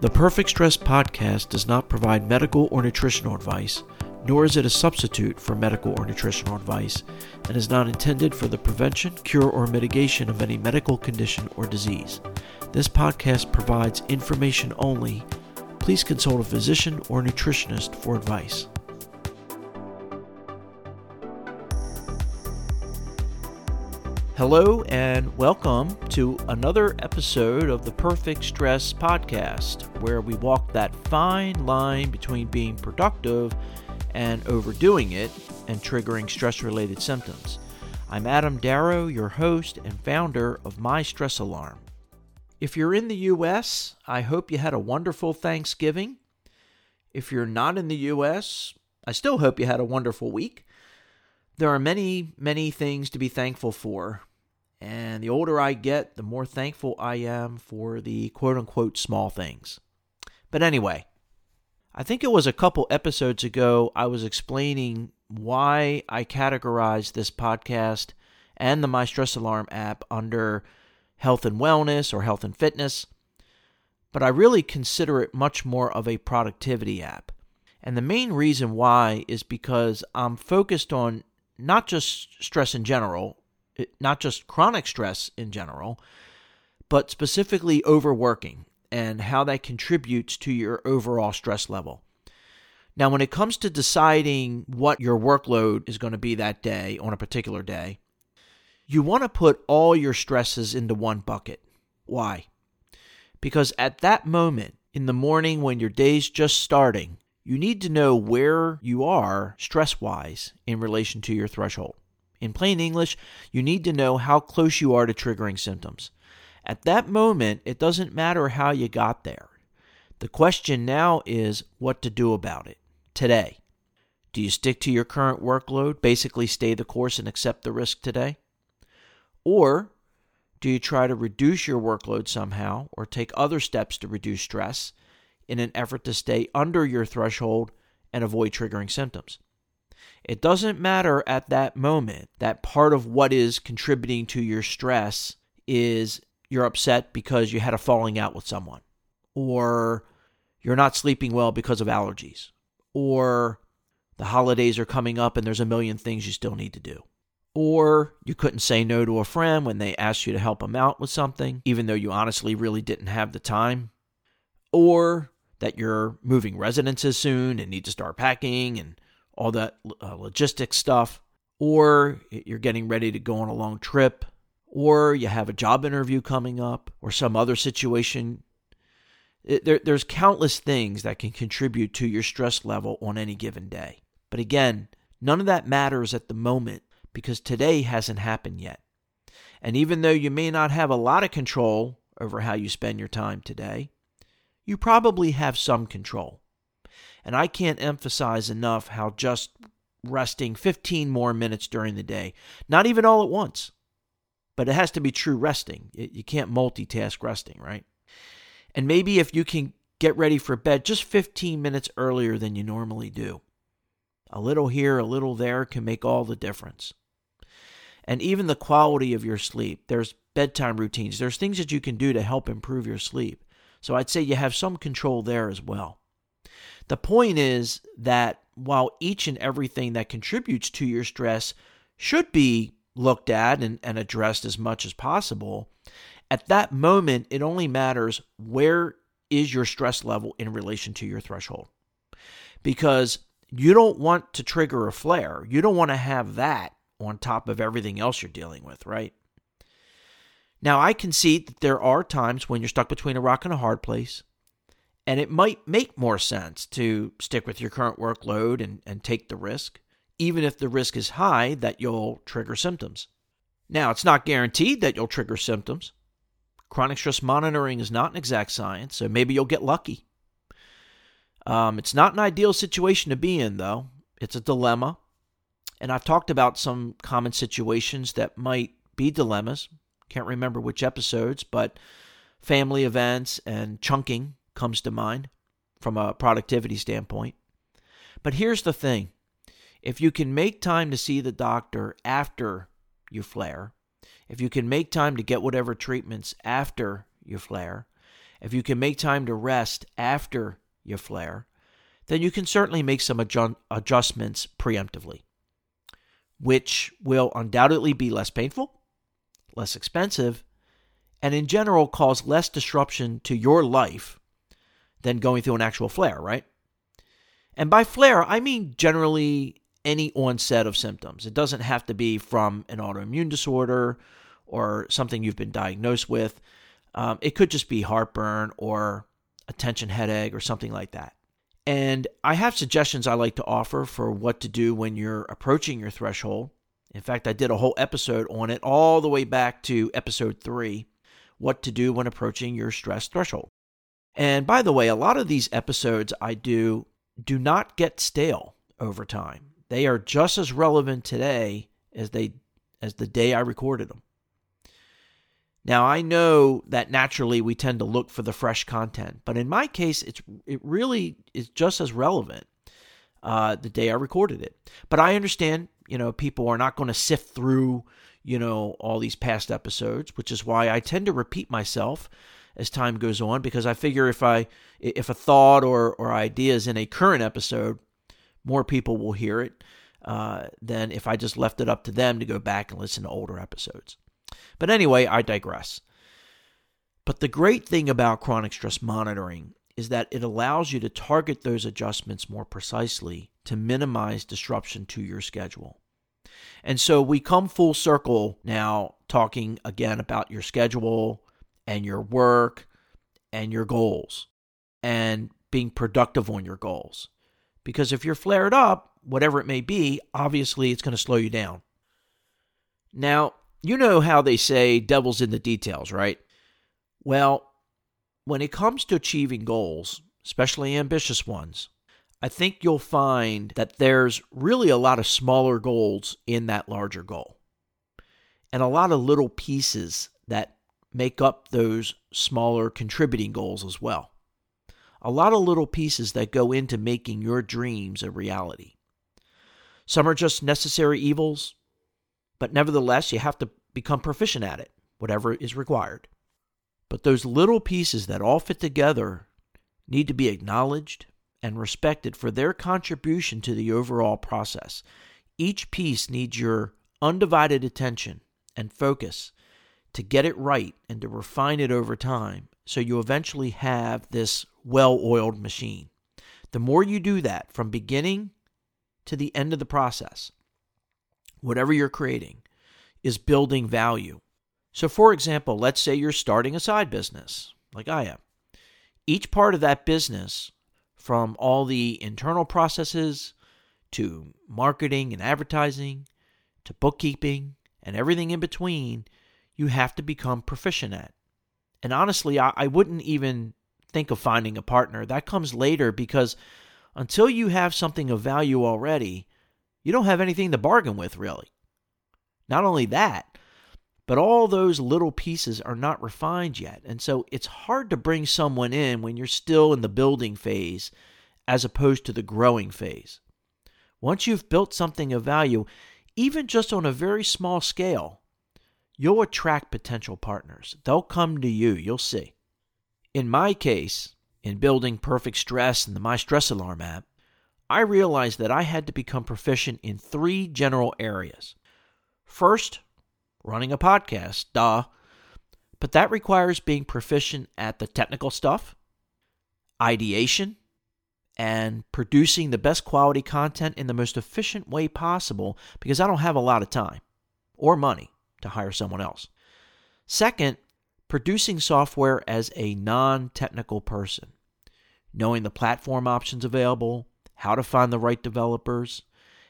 The Perfect Stress podcast does not provide medical or nutritional advice, nor is it a substitute for medical or nutritional advice, and is not intended for the prevention, cure, or mitigation of any medical condition or disease. This podcast provides information only. Please consult a physician or nutritionist for advice. Hello, and welcome to another episode of the Perfect Stress Podcast, where we walk that fine line between being productive and overdoing it and triggering stress related symptoms. I'm Adam Darrow, your host and founder of My Stress Alarm. If you're in the U.S., I hope you had a wonderful Thanksgiving. If you're not in the U.S., I still hope you had a wonderful week. There are many, many things to be thankful for, and the older I get, the more thankful I am for the quote unquote small things. But anyway, I think it was a couple episodes ago I was explaining why I categorized this podcast and the My Stress Alarm app under health and wellness or health and fitness. But I really consider it much more of a productivity app. And the main reason why is because I'm focused on not just stress in general, not just chronic stress in general, but specifically overworking and how that contributes to your overall stress level. Now, when it comes to deciding what your workload is going to be that day on a particular day, you want to put all your stresses into one bucket. Why? Because at that moment in the morning when your day's just starting, you need to know where you are stress wise in relation to your threshold. In plain English, you need to know how close you are to triggering symptoms. At that moment, it doesn't matter how you got there. The question now is what to do about it today. Do you stick to your current workload, basically stay the course and accept the risk today? Or do you try to reduce your workload somehow or take other steps to reduce stress in an effort to stay under your threshold and avoid triggering symptoms? It doesn't matter at that moment that part of what is contributing to your stress is you're upset because you had a falling out with someone, or you're not sleeping well because of allergies, or the holidays are coming up and there's a million things you still need to do. Or you couldn't say no to a friend when they asked you to help them out with something, even though you honestly really didn't have the time. Or that you're moving residences soon and need to start packing and all that uh, logistics stuff, or you're getting ready to go on a long trip, or you have a job interview coming up, or some other situation. It, there, there's countless things that can contribute to your stress level on any given day. But again, none of that matters at the moment because today hasn't happened yet. And even though you may not have a lot of control over how you spend your time today, you probably have some control. And I can't emphasize enough how just resting 15 more minutes during the day, not even all at once, but it has to be true resting. You can't multitask resting, right? And maybe if you can get ready for bed just 15 minutes earlier than you normally do, a little here, a little there can make all the difference. And even the quality of your sleep. There's bedtime routines, there's things that you can do to help improve your sleep. So I'd say you have some control there as well. The point is that while each and everything that contributes to your stress should be looked at and, and addressed as much as possible, at that moment, it only matters where is your stress level in relation to your threshold. Because you don't want to trigger a flare. You don't want to have that on top of everything else you're dealing with, right? Now, I concede that there are times when you're stuck between a rock and a hard place. And it might make more sense to stick with your current workload and, and take the risk, even if the risk is high that you'll trigger symptoms. Now, it's not guaranteed that you'll trigger symptoms. Chronic stress monitoring is not an exact science, so maybe you'll get lucky. Um, it's not an ideal situation to be in, though. It's a dilemma. And I've talked about some common situations that might be dilemmas. Can't remember which episodes, but family events and chunking comes to mind from a productivity standpoint. But here's the thing if you can make time to see the doctor after you flare, if you can make time to get whatever treatments after you flare, if you can make time to rest after you flare, then you can certainly make some adju- adjustments preemptively, which will undoubtedly be less painful, less expensive, and in general cause less disruption to your life than going through an actual flare, right? And by flare, I mean generally any onset of symptoms. It doesn't have to be from an autoimmune disorder or something you've been diagnosed with. Um, it could just be heartburn or a tension headache or something like that. And I have suggestions I like to offer for what to do when you're approaching your threshold. In fact, I did a whole episode on it all the way back to episode three what to do when approaching your stress threshold. And by the way, a lot of these episodes I do do not get stale over time. They are just as relevant today as they as the day I recorded them. Now I know that naturally we tend to look for the fresh content, but in my case, it's it really is just as relevant uh, the day I recorded it. But I understand, you know, people are not going to sift through, you know, all these past episodes, which is why I tend to repeat myself as time goes on because I figure if I if a thought or or idea is in a current episode, more people will hear it uh, than if I just left it up to them to go back and listen to older episodes. But anyway, I digress. But the great thing about chronic stress monitoring is that it allows you to target those adjustments more precisely to minimize disruption to your schedule. And so we come full circle now talking again about your schedule and your work and your goals and being productive on your goals. Because if you're flared up, whatever it may be, obviously it's going to slow you down. Now, you know how they say devil's in the details, right? Well, when it comes to achieving goals, especially ambitious ones, I think you'll find that there's really a lot of smaller goals in that larger goal. And a lot of little pieces that make up those smaller contributing goals as well. A lot of little pieces that go into making your dreams a reality. Some are just necessary evils, but nevertheless, you have to become proficient at it, whatever is required. But those little pieces that all fit together need to be acknowledged and respected for their contribution to the overall process. Each piece needs your undivided attention and focus to get it right and to refine it over time so you eventually have this well oiled machine. The more you do that from beginning to the end of the process, whatever you're creating, is building value. So, for example, let's say you're starting a side business, like I am. Each part of that business, from all the internal processes to marketing and advertising to bookkeeping and everything in between, you have to become proficient at. And honestly, I, I wouldn't even think of finding a partner. That comes later because until you have something of value already, you don't have anything to bargain with, really. Not only that, but all those little pieces are not refined yet. And so it's hard to bring someone in when you're still in the building phase as opposed to the growing phase. Once you've built something of value, even just on a very small scale, you'll attract potential partners. They'll come to you, you'll see. In my case, in building Perfect Stress and the My Stress Alarm app, I realized that I had to become proficient in three general areas. First, running a podcast, duh. But that requires being proficient at the technical stuff, ideation, and producing the best quality content in the most efficient way possible because I don't have a lot of time or money to hire someone else. Second, producing software as a non technical person, knowing the platform options available, how to find the right developers,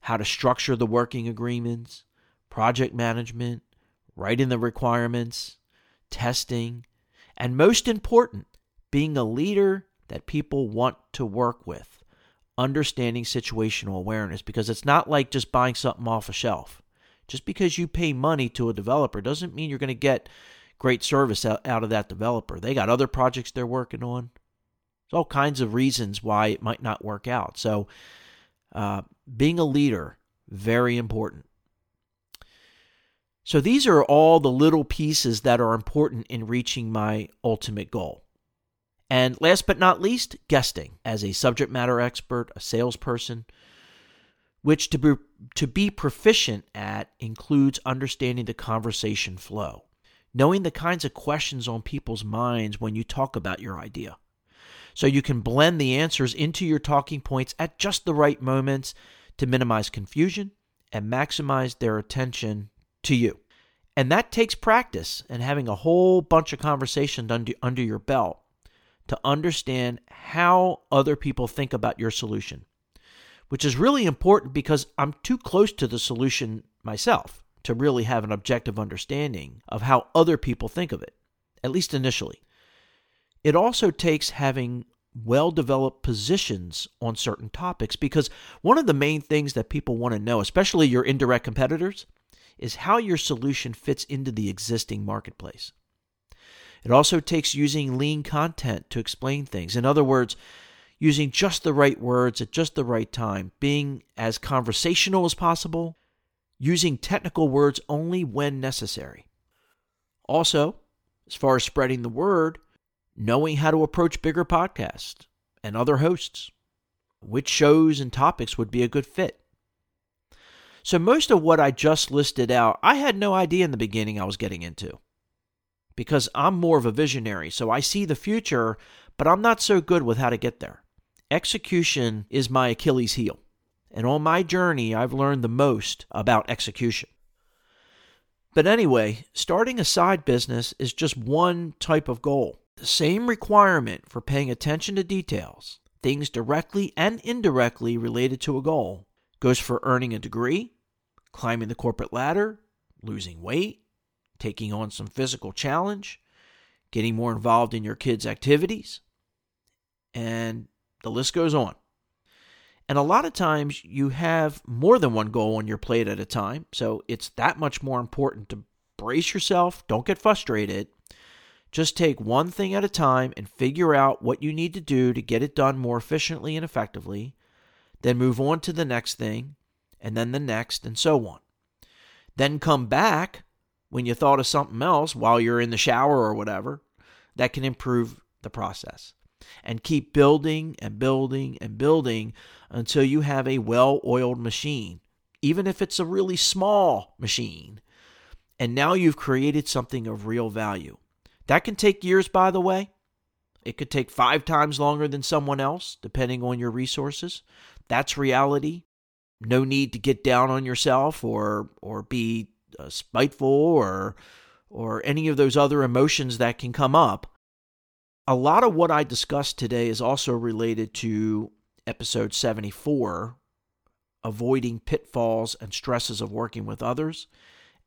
how to structure the working agreements, project management, writing the requirements, testing, and most important, being a leader that people want to work with, understanding situational awareness, because it's not like just buying something off a shelf. Just because you pay money to a developer doesn't mean you're going to get great service out, of that developer. They got other projects they're working on. There's all kinds of reasons why it might not work out. So, uh, being a leader, very important. So these are all the little pieces that are important in reaching my ultimate goal. And last but not least, guesting as a subject matter expert, a salesperson, which to be, to be proficient at includes understanding the conversation flow, knowing the kinds of questions on people's minds when you talk about your idea. So you can blend the answers into your talking points at just the right moments to minimize confusion and maximize their attention to you. And that takes practice and having a whole bunch of conversations under, under your belt to understand how other people think about your solution, which is really important because I'm too close to the solution myself to really have an objective understanding of how other people think of it, at least initially. It also takes having well developed positions on certain topics because one of the main things that people want to know, especially your indirect competitors, is how your solution fits into the existing marketplace. It also takes using lean content to explain things. In other words, using just the right words at just the right time, being as conversational as possible, using technical words only when necessary. Also, as far as spreading the word, knowing how to approach bigger podcasts and other hosts, which shows and topics would be a good fit. So, most of what I just listed out, I had no idea in the beginning I was getting into because I'm more of a visionary. So I see the future, but I'm not so good with how to get there. Execution is my Achilles heel. And on my journey, I've learned the most about execution. But anyway, starting a side business is just one type of goal. The same requirement for paying attention to details, things directly and indirectly related to a goal, goes for earning a degree, climbing the corporate ladder, losing weight, taking on some physical challenge, getting more involved in your kids' activities, and the list goes on. And a lot of times you have more than one goal on your plate at a time, so it's that much more important to brace yourself, don't get frustrated. Just take one thing at a time and figure out what you need to do to get it done more efficiently and effectively. Then move on to the next thing, and then the next, and so on. Then come back when you thought of something else while you're in the shower or whatever that can improve the process. And keep building and building and building until you have a well oiled machine, even if it's a really small machine. And now you've created something of real value. That can take years, by the way. It could take five times longer than someone else, depending on your resources. That's reality. No need to get down on yourself or or be uh, spiteful or or any of those other emotions that can come up. A lot of what I discussed today is also related to episode 74, avoiding pitfalls and stresses of working with others,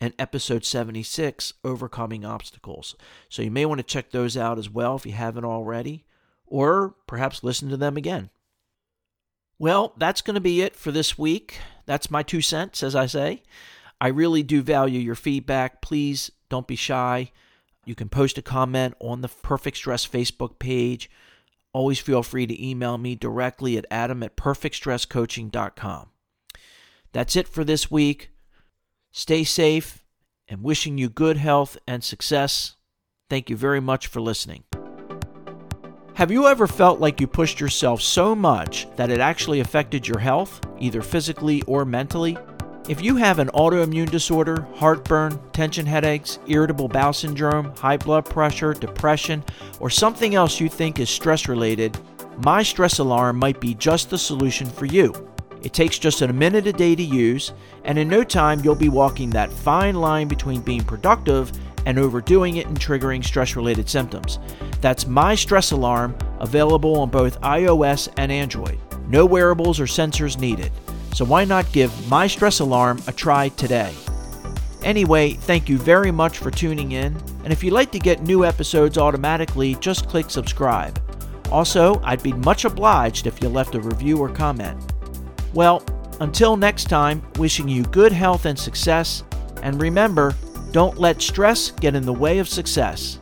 and episode 76, overcoming obstacles. So you may want to check those out as well if you haven't already, or perhaps listen to them again. Well, that's going to be it for this week. That's my two cents, as I say. I really do value your feedback. Please don't be shy. You can post a comment on the Perfect Stress Facebook page. Always feel free to email me directly at adam at perfectstresscoaching.com. That's it for this week. Stay safe and wishing you good health and success. Thank you very much for listening. Have you ever felt like you pushed yourself so much that it actually affected your health, either physically or mentally? If you have an autoimmune disorder, heartburn, tension headaches, irritable bowel syndrome, high blood pressure, depression, or something else you think is stress related, my stress alarm might be just the solution for you. It takes just a minute a day to use, and in no time you'll be walking that fine line between being productive and overdoing it and triggering stress related symptoms. That's My Stress Alarm, available on both iOS and Android. No wearables or sensors needed. So why not give My Stress Alarm a try today? Anyway, thank you very much for tuning in, and if you'd like to get new episodes automatically, just click subscribe. Also, I'd be much obliged if you left a review or comment. Well, until next time, wishing you good health and success, and remember, don't let stress get in the way of success.